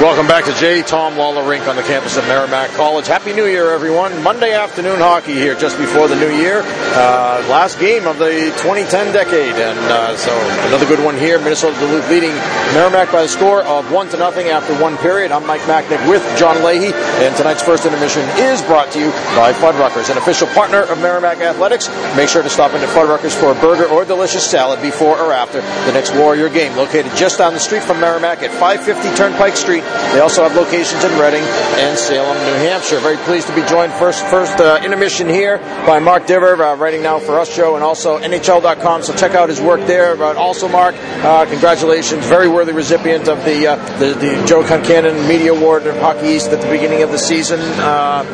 Welcome back to J. Tom Lawler Rink on the campus of Merrimack College. Happy New Year, everyone. Monday afternoon hockey here just before the new year. Uh, last game of the 2010 decade. And uh, so another good one here. Minnesota Duluth leading Merrimack by the score of 1 to nothing after one period. I'm Mike Macknick with John Leahy. And tonight's first intermission is brought to you by Fuddruckers, an official partner of Merrimack Athletics. Make sure to stop into Fuddruckers for a burger or delicious salad before or after the next Warrior game. Located just down the street from Merrimack at 550 Turnpike Street. They also have locations in Reading and Salem, New Hampshire. Very pleased to be joined first first uh, intermission here by Mark Divver, uh, writing now for USCHO and also NHL.com. So check out his work there. But also, Mark, uh, congratulations, very worthy recipient of the uh, the, the, Joe Concannon Media Award of Hockey East at the beginning of the season. Uh,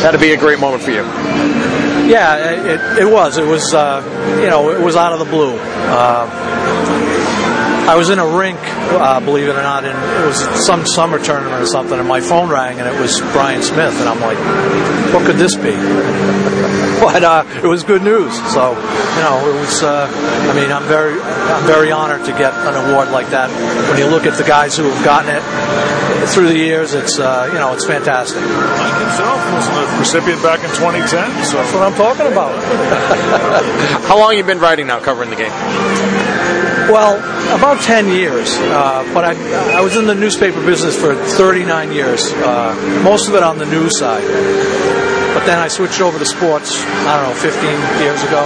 that'd be a great moment for you. Yeah, it, it was. It was, uh, you know, it was out of the blue. I was in a rink, uh, believe it or not, and it was some summer tournament or something, and my phone rang, and it was Brian Smith, and I'm like, what could this be? but uh, it was good news. So, you know, it was. Uh, I mean, I'm very, I'm very honored to get an award like that. When you look at the guys who have gotten it through the years, it's, uh, you know, it's fantastic. Mike himself was a recipient back in 2010. So that's what I'm talking about. How long have you been writing now, covering the game? Well, about 10 years. Uh, but I, I was in the newspaper business for 39 years, uh, most of it on the news side. But then I switched over to sports, I don't know, 15 years ago.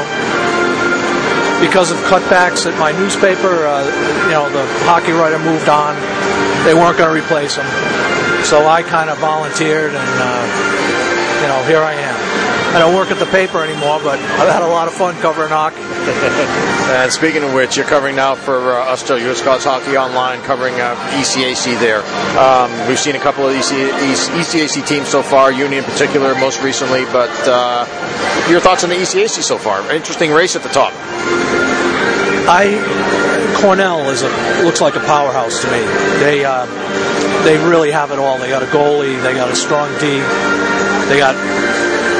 Because of cutbacks at my newspaper, uh, you know, the hockey writer moved on. They weren't going to replace him. So I kind of volunteered, and, uh, you know, here I am. I don't work at the paper anymore, but I've had a lot of fun covering hockey. and speaking of which, you're covering now for uh, us, US College Hockey Online, covering uh, ECAC there. Um, we've seen a couple of EC- ECAC teams so far, Union in particular, most recently. But uh, your thoughts on the ECAC so far? Interesting race at the top. I Cornell is a looks like a powerhouse to me. They uh, they really have it all. They got a goalie, they got a strong D, they got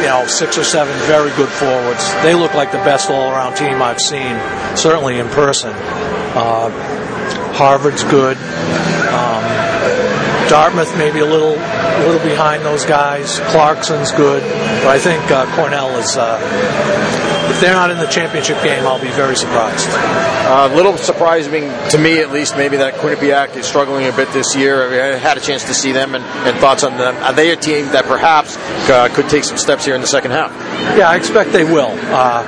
you know, six or seven very good forwards. They look like the best all around team I've seen, certainly in person. Uh, Harvard's good. Um, Dartmouth maybe a little a little behind those guys. Clarkson's good, but I think uh, Cornell is. Uh, if they're not in the championship game, I'll be very surprised. A little surprising to me, at least, maybe that Quinnipiac is struggling a bit this year. I, mean, I had a chance to see them and, and, thoughts on them. Are they a team that perhaps uh, could take some steps here in the second half? Yeah, I expect they will. Uh,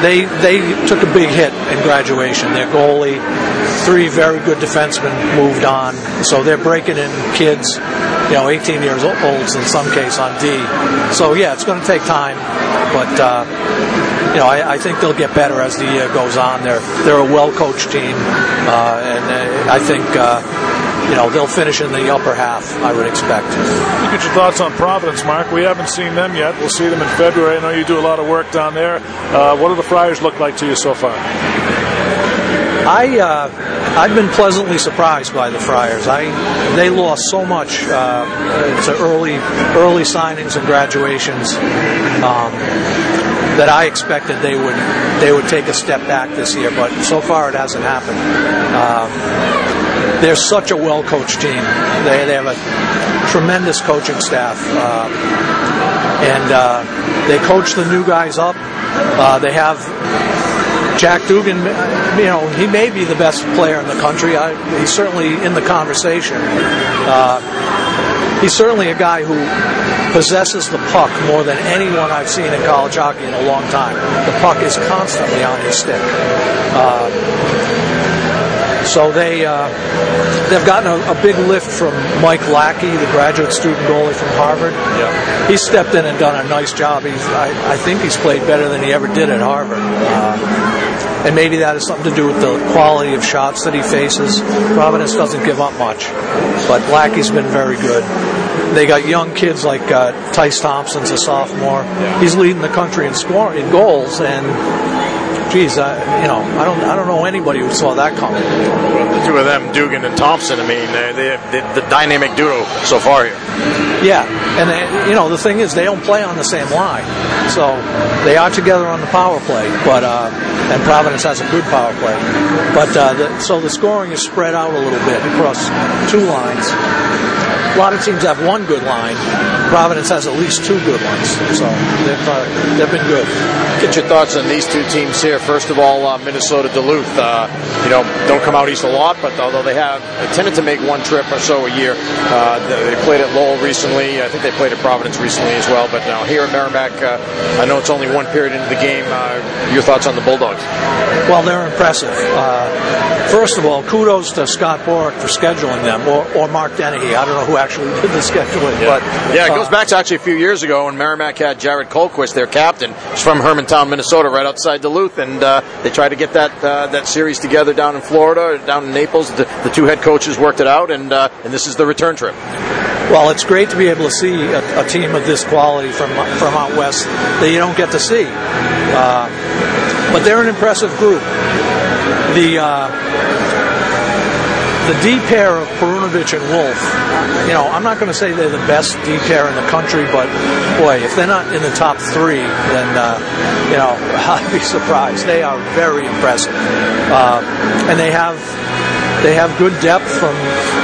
they they took a big hit in graduation. Their goalie, three very good defensemen moved on, so they're breaking in kids you know, 18 years old in some case on D. So yeah, it's going to take time, but uh, you know, I, I, think they'll get better as the year goes on. They're they're a well coached team, uh, and uh, I think. Uh, you know, they'll finish in the upper half, I would expect. Get your thoughts on Providence, Mark. We haven't seen them yet. We'll see them in February. I know you do a lot of work down there. Uh, what do the Friars look like to you so far? I uh, I've been pleasantly surprised by the Friars. I they lost so much uh, to early early signings and graduations um, that I expected they would they would take a step back this year, but so far it hasn't happened. Um, they're such a well coached team. They they have a tremendous coaching staff. Uh, and uh, they coach the new guys up. Uh, they have Jack Dugan, you know, he may be the best player in the country. I, he's certainly in the conversation. Uh, he's certainly a guy who possesses the puck more than anyone I've seen in college hockey in a long time. The puck is constantly on his stick. Uh, so they uh, they've gotten a, a, big lift from Mike Lackey, the graduate student goalie from Harvard. Yeah. He stepped in and done a nice job. He's I, I think he's played better than he ever did at Harvard. Uh, and maybe that has something to do with the quality of shots that he faces. Providence doesn't give up much, but Lackey's been very good. They got young kids like uh, Tyce Thompson's a sophomore. He's leading the country in score in goals, and geez, I, you know, I don't, I don't know anybody who saw that coming. Well, the two of them, Dugan and Thompson. I mean, they, they, they, the dynamic duo so far here. Yeah, and they, you know, the thing is, they don't play on the same line, so they are together on the power play. But uh, and Providence has a good power play. But uh, the, so the scoring is spread out a little bit across two lines. A lot of teams have one good line. Providence has at least two good ones, so they've uh, they've been good. Get your thoughts on these two teams here. First of all, uh, Minnesota Duluth. Uh, you know, don't come out east a lot, but although they have tended to make one trip or so a year, uh, they played at Lowell recently. I think they played at Providence recently as well. But now here at Merrimack, uh, I know it's only one period into the game. Uh, your thoughts on the Bulldogs? Well, they're impressive. first of all, kudos to Scott Borek for scheduling them, or, or Mark Dennehy. I don't know who actually did the scheduling. Yeah. But yeah, it goes uh, back to actually a few years ago when Merrimack had Jared Colquist, their captain. From Minnesota, right outside Duluth, and uh, they tried to get that uh, that series together down in Florida, down in Naples. The, the two head coaches worked it out, and uh, and this is the return trip. Well, it's great to be able to see a, a team of this quality from from out west that you don't get to see. Uh, but they're an impressive group. The the D pair of Perunovich and Wolff, you know, I'm not going to say they're the best D pair in the country, but boy, if they're not in the top three, then, uh, you know, I'd be surprised. They are very impressive. Uh, and they have they have good depth from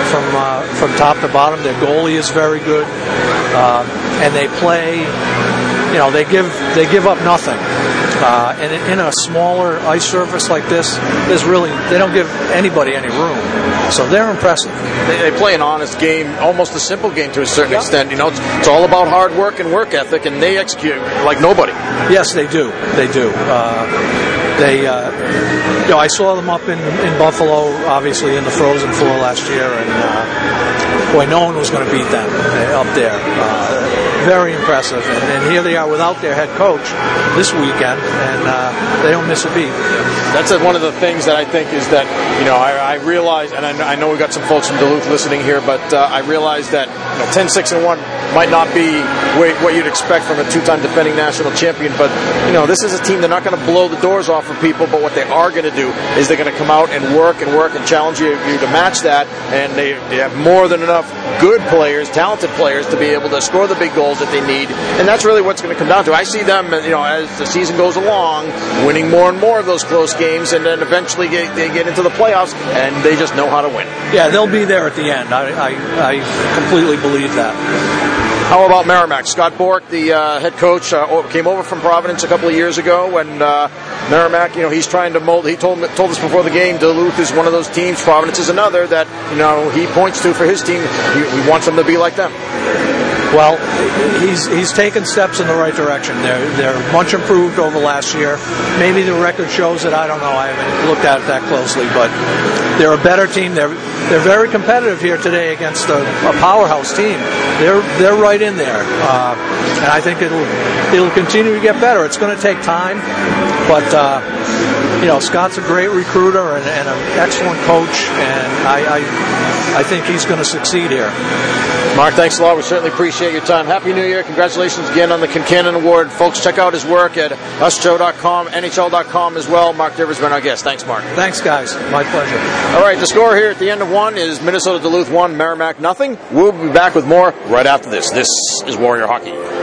from uh, from top to bottom. Their goalie is very good, uh, and they play. You know, they give they give up nothing. Uh, and in a smaller ice surface like this, there's really they don't give anybody any room. So they're impressive. They, they play an honest game, almost a simple game to a certain yep. extent. You know, it's, it's, all about hard work and work ethic, and they execute like nobody. Yes, they do. They do. Uh, they, uh, you know, I saw them up in in Buffalo, obviously in the Frozen Four last year, and uh, boy, no one was going to beat them uh, up there. Uh, very impressive. And, and, here they are without their head coach this weekend, and uh, they don't miss a beat. That's one of the things that I think is that you know I, I realize, and I, I, know we've got some folks from Duluth listening here, but uh, I realize that you know, 10, 6, and one might not be what you'd expect from a two-time defending national champion, but you know this is a team they're not going to blow the doors off of people, but what they are going to do is they're going to come out and work and work and challenge you, you to match that, and they, they have more than enough good players, talented players to be able to score the big goals that they need, and that's really what's going to come down to. I see them, you know, as the season goes along, winning more and more of those close games, and then eventually get, they get into the playoffs, and they just know how to win. Yeah, they'll be there at the end. I, I, I completely believe that. How about Merrimack? Scott Borek, the uh, head coach, uh, came over from Providence a couple of years ago, and uh, Merrimack, you know, he's trying to mold. He told told us before the game, Duluth is one of those teams. Providence is another that you know he points to for his team. He, he wants them to be like them. Well, he's he's taken steps in the right direction. They're they're much improved over last year. Maybe the record shows it. I don't know. I haven't looked at it that closely, but they're a better team. They're they're very competitive here today against a, a powerhouse team. They're they're right in there, uh, and I think it'll it'll continue to get better. It's going to take time, but. Uh, you know, Scott's a great recruiter and, and an excellent coach, and I, I, I think he's going to succeed here. Mark, thanks a lot. We certainly appreciate your time. Happy New Year. Congratulations again on the Concannon Award. Folks, check out his work at uscho.com, NHL.com as well. Mark Divver's been our guest. Thanks, Mark. Thanks, guys. My pleasure. All right, the score here at the end of one is Minnesota Duluth 1, Merrimack nothing. We'll be back with more right after this. This is Warrior Hockey.